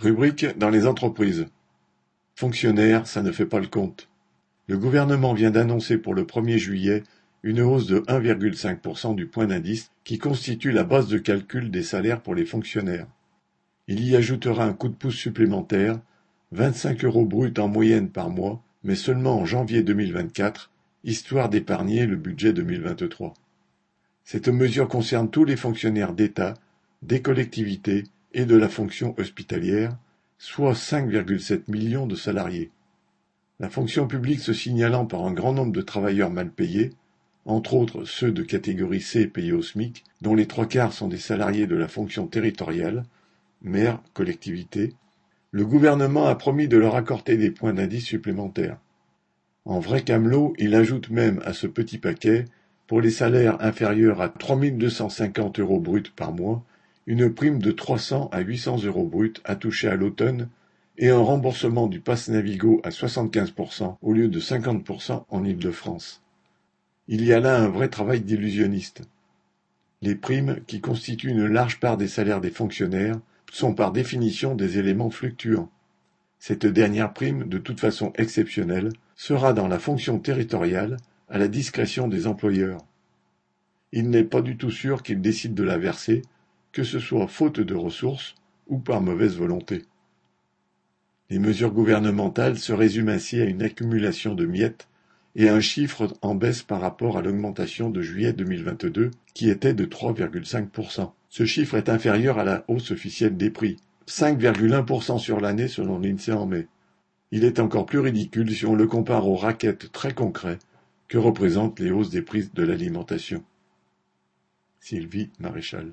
Rubrique dans les entreprises. Fonctionnaires, ça ne fait pas le compte. Le gouvernement vient d'annoncer pour le 1er juillet une hausse de 1,5% du point d'indice qui constitue la base de calcul des salaires pour les fonctionnaires. Il y ajoutera un coup de pouce supplémentaire, 25 euros bruts en moyenne par mois, mais seulement en janvier 2024, histoire d'épargner le budget 2023. Cette mesure concerne tous les fonctionnaires d'État, des collectivités et de la fonction hospitalière, soit 5,7 millions de salariés. La fonction publique se signalant par un grand nombre de travailleurs mal payés, entre autres ceux de catégorie C payés au SMIC, dont les trois quarts sont des salariés de la fonction territoriale, maire, collectivité, le gouvernement a promis de leur accorder des points d'indice supplémentaires. En vrai camelot, il ajoute même à ce petit paquet, pour les salaires inférieurs à 3250 euros bruts par mois, une prime de 300 à 800 euros bruts à toucher à l'automne et un remboursement du pass Navigo à 75% au lieu de 50% en Île-de-France. Il y a là un vrai travail d'illusionniste. Les primes, qui constituent une large part des salaires des fonctionnaires, sont par définition des éléments fluctuants. Cette dernière prime, de toute façon exceptionnelle, sera dans la fonction territoriale à la discrétion des employeurs. Il n'est pas du tout sûr qu'ils décident de la verser, que ce soit faute de ressources ou par mauvaise volonté. Les mesures gouvernementales se résument ainsi à une accumulation de miettes et à un chiffre en baisse par rapport à l'augmentation de juillet 2022 qui était de 3,5%. Ce chiffre est inférieur à la hausse officielle des prix, 5,1% sur l'année selon l'INSEE en mai. Il est encore plus ridicule si on le compare aux raquettes très concrets que représentent les hausses des prix de l'alimentation. Sylvie Maréchal